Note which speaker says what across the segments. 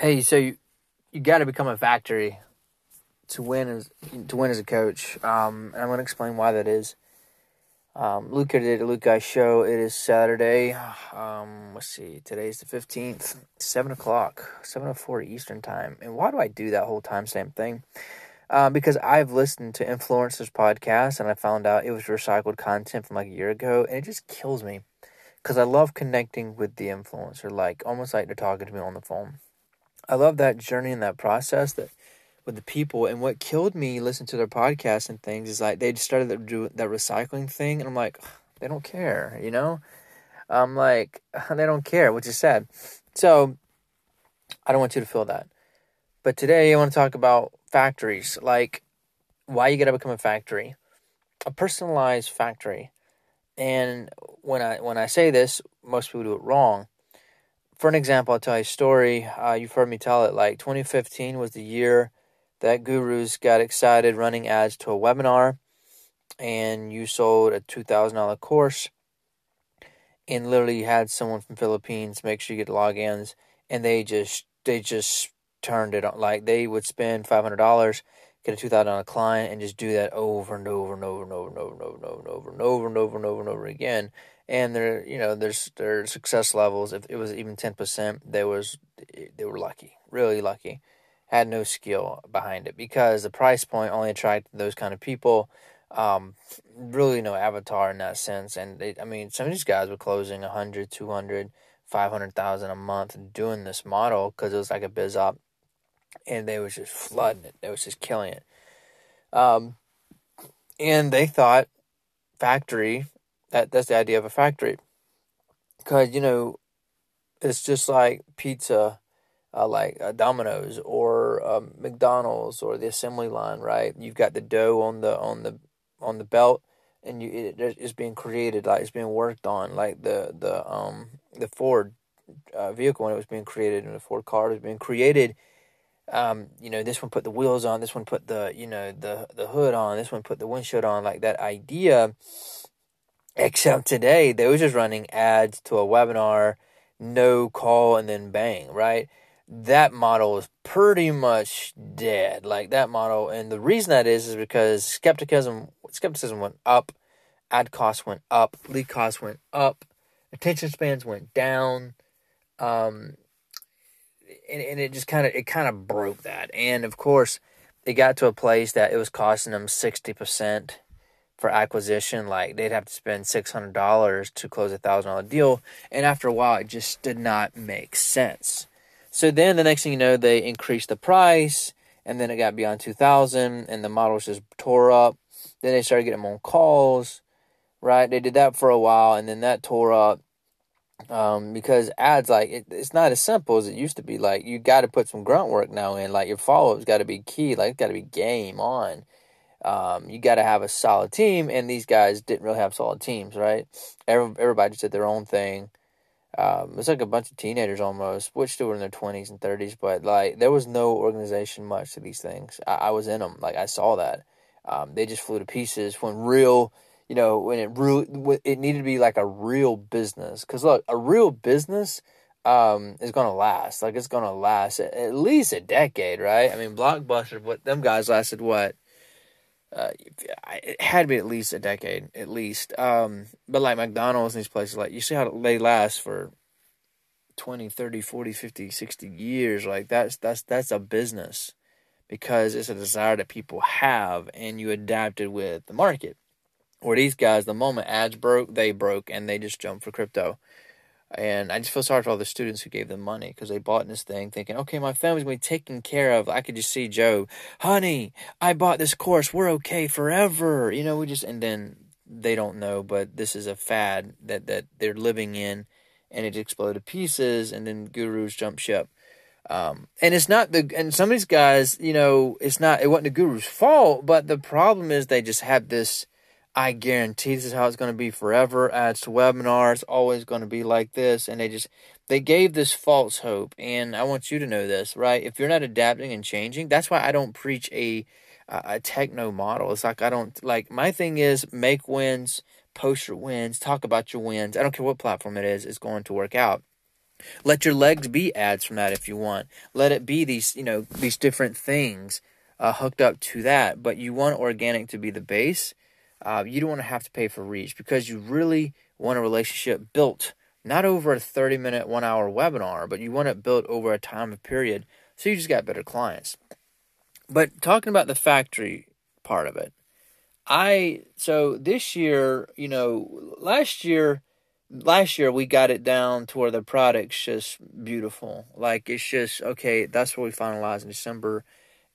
Speaker 1: Hey, so you you got to become a factory to win as to win as a coach. Um, and I'm going to explain why that is. Um, Luke did a Guy show. It is Saturday. Um, let's see. Today's the fifteenth. Seven o'clock. Seven o oh four Eastern time. And why do I do that whole timestamp thing? Uh, because I've listened to influencers podcast and I found out it was recycled content from like a year ago, and it just kills me because I love connecting with the influencer, like almost like they're talking to me on the phone. I love that journey and that process that with the people. And what killed me listening to their podcast and things is like they started to do that recycling thing, and I'm like, they don't care, you know. I'm like, they don't care, which is sad. So I don't want you to feel that. But today I want to talk about factories, like why you got to become a factory, a personalized factory. And when I when I say this, most people do it wrong for an example, I'll tell you a story. Uh, you've heard me tell it. Like 2015 was the year that gurus got excited running ads to a webinar, and you sold a two thousand dollar course, and literally had someone from Philippines make sure you get logins, and they just they just turned it on. Like they would spend five hundred dollars, get a two thousand dollar client, and just do that over and over and over and over and over and over and over and over and over and over and over again and their you know there's their success levels if it was even 10% they was they were lucky really lucky. Had no skill behind it because the price point only attracted those kind of people. Um, really no avatar in that sense. And they, i mean some of these guys were closing 100 200 500000 a month doing this model because it was like a biz op. And they was just flooding it. They was just killing it. Um, and they thought factory that that's the idea of a factory. Because you know, it's just like pizza, uh, like uh, Domino's or um, McDonald's or the assembly line, right? You've got the dough on the on the on the belt, and you it, it's being created, like it's being worked on, like the the um the Ford uh, vehicle when it was being created, and the Ford car was being created. Um, you know, this one put the wheels on, this one put the you know the the hood on, this one put the windshield on, like that idea Except today, they were just running ads to a webinar, no call, and then bang, right? That model is pretty much dead. Like that model, and the reason that is is because skepticism skepticism went up, ad costs went up, lead costs went up, attention spans went down, um, and, and it just kind of it kind of broke that. And of course, it got to a place that it was costing them sixty percent for acquisition, like they'd have to spend six hundred dollars to close a thousand dollar deal, and after a while, it just did not make sense. So then, the next thing you know, they increased the price, and then it got beyond two thousand, and the models just tore up. Then they started getting on calls, right? They did that for a while, and then that tore up. Um, because ads like it, it's not as simple as it used to be. Like you got to put some grunt work now in. Like your follow up's got to be key. Like it's got to be game on um, you got to have a solid team, and these guys didn't really have solid teams, right? Every, everybody just did their own thing. Um, it's like a bunch of teenagers almost, which still were in their twenties and thirties, but like there was no organization much to these things. I, I was in them, like I saw that. Um, they just flew to pieces when real, you know, when it really it needed to be like a real business. Because look, a real business um, is gonna last. Like it's gonna last at, at least a decade, right? I mean, Blockbuster, what them guys lasted what uh, it had to be at least a decade, at least. Um, but like McDonald's and these places, like you see how they last for 20, 30, 40, 50, 60 years. Like that's that's that's a business because it's a desire that people have, and you adapted with the market. Where these guys, the moment ads broke, they broke, and they just jumped for crypto. And I just feel sorry for all the students who gave them money because they bought this thing thinking, okay, my family's going to be taken care of. I could just see Joe, honey, I bought this course. We're okay forever. You know, we just, and then they don't know, but this is a fad that, that they're living in and it exploded to pieces and then gurus jump ship. Um, and it's not the, and some of these guys, you know, it's not, it wasn't the guru's fault, but the problem is they just have this, I guarantee this is how it's going to be forever. Ads to webinars, always going to be like this. And they just, they gave this false hope. And I want you to know this, right? If you're not adapting and changing, that's why I don't preach a, a techno model. It's like, I don't, like, my thing is make wins, post your wins, talk about your wins. I don't care what platform it is, it's going to work out. Let your legs be ads from that if you want. Let it be these, you know, these different things uh, hooked up to that. But you want organic to be the base. Uh, you don't want to have to pay for reach because you really want a relationship built not over a 30 minute, one hour webinar, but you want it built over a time of period. So you just got better clients. But talking about the factory part of it, I, so this year, you know, last year, last year we got it down to where the product's just beautiful. Like it's just okay. That's what we finalized in December.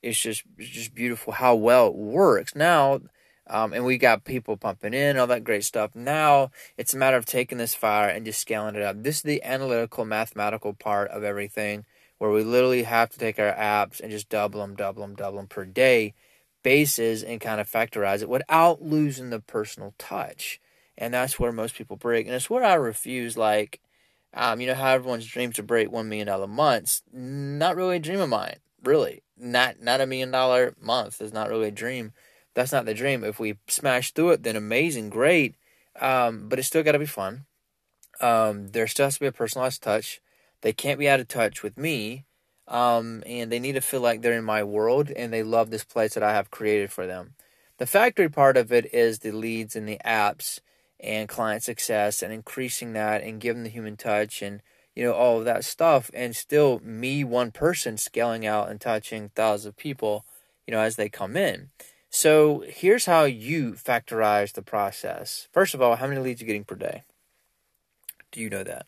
Speaker 1: It's just it's just beautiful how well it works now. Um, and we got people pumping in all that great stuff. Now it's a matter of taking this fire and just scaling it up. This is the analytical, mathematical part of everything, where we literally have to take our apps and just double them, double them, double them per day bases and kind of factorize it without losing the personal touch and that's where most people break. And it's where I refuse, like, um, you know how everyone's dreams to break one million dollar months. Not really a dream of mine, really. Not not a million dollar month is not really a dream. That's not the dream. If we smash through it, then amazing, great. Um, but it's still got to be fun. Um, there still has to be a personalized touch. They can't be out of touch with me, um, and they need to feel like they're in my world and they love this place that I have created for them. The factory part of it is the leads and the apps and client success and increasing that and giving the human touch and you know all of that stuff and still me one person scaling out and touching thousands of people you know as they come in so here's how you factorize the process first of all how many leads are you getting per day do you know that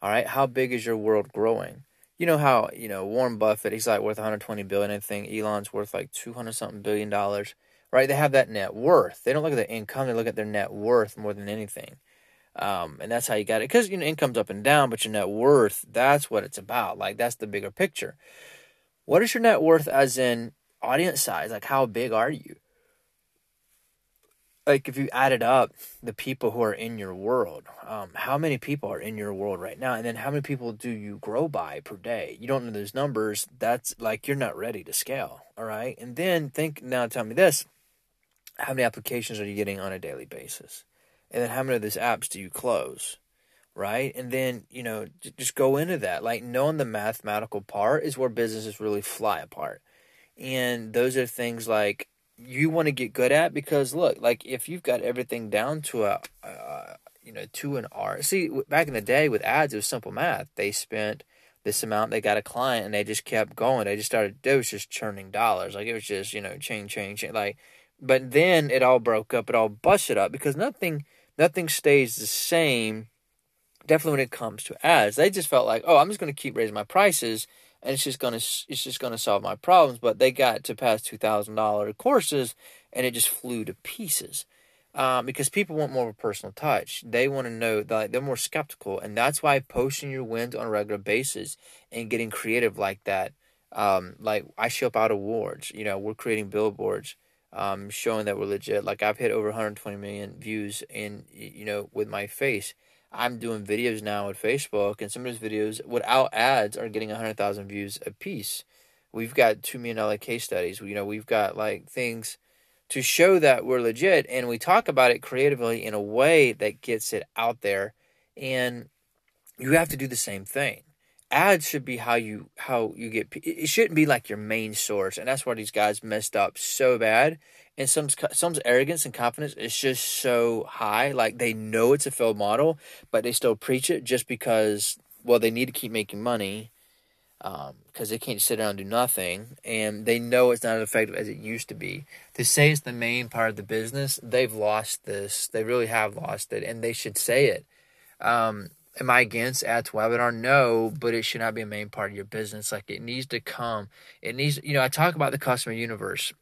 Speaker 1: all right how big is your world growing you know how you know warren buffett he's like worth 120 billion i think elon's worth like 200 something billion dollars right? They have that net worth. They don't look at their income; they look at their net worth more than anything. Um, and that's how you got it. Because you know, income's up and down, but your net worth—that's what it's about. Like that's the bigger picture. What is your net worth, as in audience size? Like how big are you? Like if you added up the people who are in your world, um, how many people are in your world right now, and then how many people do you grow by per day? You don't know those numbers. That's like you're not ready to scale. All right, and then think now. Tell me this how many applications are you getting on a daily basis? And then how many of these apps do you close? Right? And then, you know, just go into that. Like knowing the mathematical part is where businesses really fly apart. And those are things like you want to get good at because look, like if you've got everything down to a, uh, you know, to an R. See, back in the day with ads, it was simple math. They spent this amount, they got a client, and they just kept going. They just started, it was just churning dollars. Like it was just, you know, chain, chain, chain. Like but then it all broke up, it all busted up because nothing nothing stays the same. Definitely when it comes to ads, they just felt like, oh, I'm just going to keep raising my prices, and it's just to it's just to solve my problems. But they got to past two thousand dollar courses, and it just flew to pieces. Um, because people want more of a personal touch. They want to know that they're more skeptical, and that's why posting your wins on a regular basis and getting creative like that. Um, like I show up out awards. You know, we're creating billboards um, showing that we're legit. Like I've hit over 120 million views in you know with my face. I'm doing videos now on Facebook, and some of those videos without ads are getting 100,000 views a piece. We've got two million dollar case studies. You know, we've got like things to show that we're legit, and we talk about it creatively in a way that gets it out there. And you have to do the same thing ads should be how you how you get it shouldn't be like your main source and that's where these guys messed up so bad and some some's arrogance and confidence is just so high like they know it's a failed model but they still preach it just because well they need to keep making money because um, they can't sit down and do nothing and they know it's not as effective as it used to be to say it's the main part of the business they've lost this they really have lost it and they should say it um, Am I against ads webinar? No, but it should not be a main part of your business. Like it needs to come. It needs, you know, I talk about the customer universe.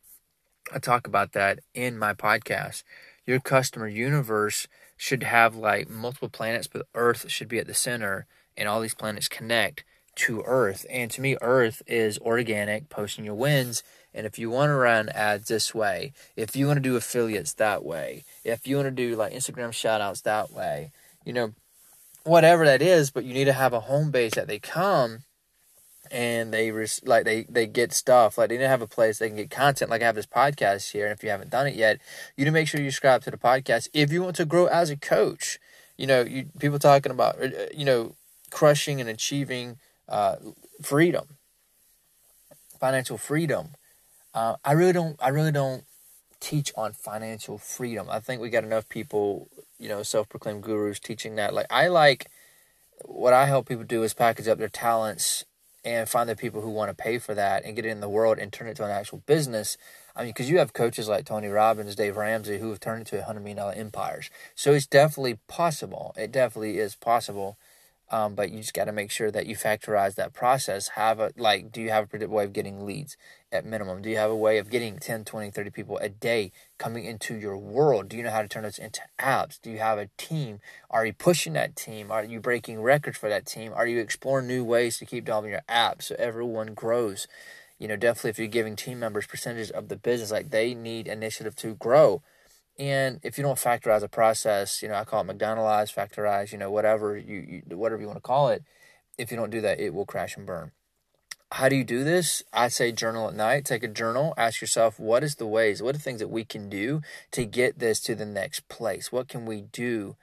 Speaker 1: I talk about that in my podcast. Your customer universe should have like multiple planets, but Earth should be at the center, and all these planets connect to Earth. And to me, Earth is organic, posting your wins. And if you want to run ads this way, if you want to do affiliates that way, if you want to do like Instagram shout outs that way, you know, whatever that is, but you need to have a home base that they come and they res- like they they get stuff like they to have a place they can get content like I have this podcast here and if you haven't done it yet you need to make sure you subscribe to the podcast if you want to grow as a coach you know you people talking about uh, you know crushing and achieving uh, freedom, financial freedom. Uh, I really don't. I really don't teach on financial freedom. I think we got enough people, you know, self-proclaimed gurus teaching that. Like I like what I help people do is package up their talents and find the people who want to pay for that and get it in the world and turn it to an actual business. I mean, because you have coaches like Tony Robbins, Dave Ramsey, who have turned it to $100 million empires. So it's definitely possible. It definitely is possible. Um, but you just got to make sure that you factorize that process. Have a, like, do you have a predictable way of getting leads at minimum? Do you have a way of getting 10, 20, 30 people a day coming into your world? Do you know how to turn those into apps? Do you have a team? Are you pushing that team? Are you breaking records for that team? Are you exploring new ways to keep developing your app so everyone grows? You know, definitely if you're giving team members percentages of the business, like they need initiative to grow and if you don't factorize a process, you know, I call it McDonald's, factorize, you know, whatever you, you whatever you want to call it. If you don't do that, it will crash and burn. How do you do this? I say journal at night. Take a journal. Ask yourself, what is the ways? What are the things that we can do to get this to the next place? What can we do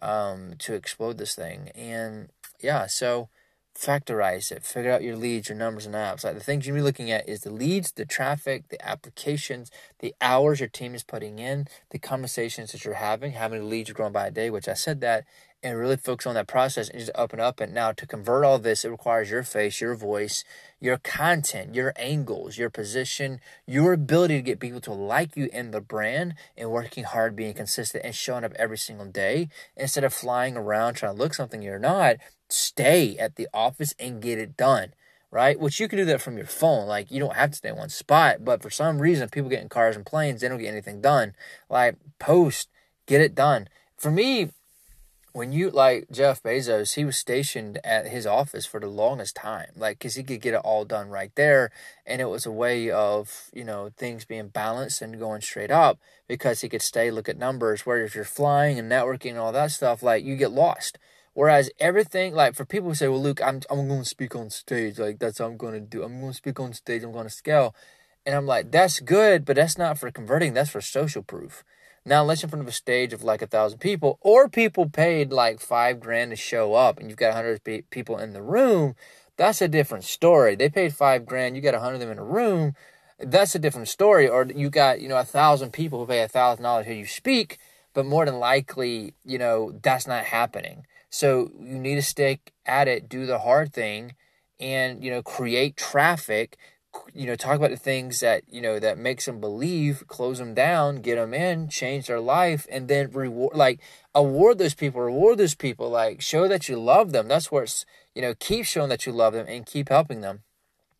Speaker 1: um, to explode this thing? And yeah, so factorize it, figure out your leads, your numbers, and apps. Like the things you're looking at is the leads, the traffic, the applications, the hours your team is putting in, the conversations that you're having, how many leads you're growing by a day, which I said that, and really focus on that process and just up and up. And now to convert all this, it requires your face, your voice, your content, your angles, your position, your ability to get people to like you in the brand and working hard, being consistent and showing up every single day instead of flying around trying to look something you're not stay at the office and get it done, right? Which you can do that from your phone. Like you don't have to stay in one spot, but for some reason, people get in cars and planes, they don't get anything done. Like post, get it done. For me, when you like Jeff Bezos, he was stationed at his office for the longest time, like because he could get it all done right there, and it was a way of you know things being balanced and going straight up because he could stay look at numbers. Where if you're flying and networking and all that stuff, like you get lost. Whereas everything, like for people who say, well, Luke, I'm, I'm going to speak on stage. Like, that's what I'm going to do. I'm going to speak on stage. I'm going to scale. And I'm like, that's good, but that's not for converting. That's for social proof. Now, unless you're in front of a stage of like a thousand people, or people paid like five grand to show up and you've got a hundred people in the room, that's a different story. They paid five grand, you got a hundred of them in a room, that's a different story. Or you got, you know, a thousand people who pay a thousand dollars here you speak, but more than likely, you know, that's not happening. So you need to stick at it, do the hard thing, and you know create traffic. You know, talk about the things that you know that makes them believe, close them down, get them in, change their life, and then reward like award those people, reward those people, like show that you love them. That's where it's you know keep showing that you love them and keep helping them.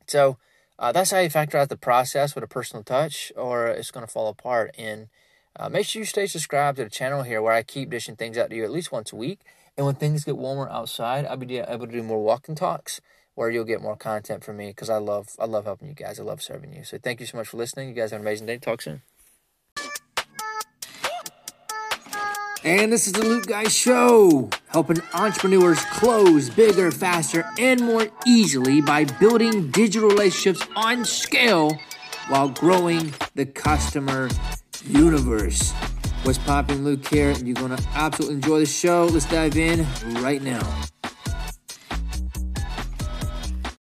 Speaker 1: So uh, that's how you factor out the process with a personal touch, or it's going to fall apart. And uh, make sure you stay subscribed to the channel here, where I keep dishing things out to you at least once a week. And when things get warmer outside, I'll be able to do more walking talks where you'll get more content from me because I love I love helping you guys. I love serving you. So thank you so much for listening. You guys have an amazing day. Talk soon. And this is the Luke Guy Show, helping entrepreneurs close bigger, faster, and more easily by building digital relationships on scale while growing the customer universe. What's popping, Luke here? And you're to absolutely enjoy the show. Let's dive in right now.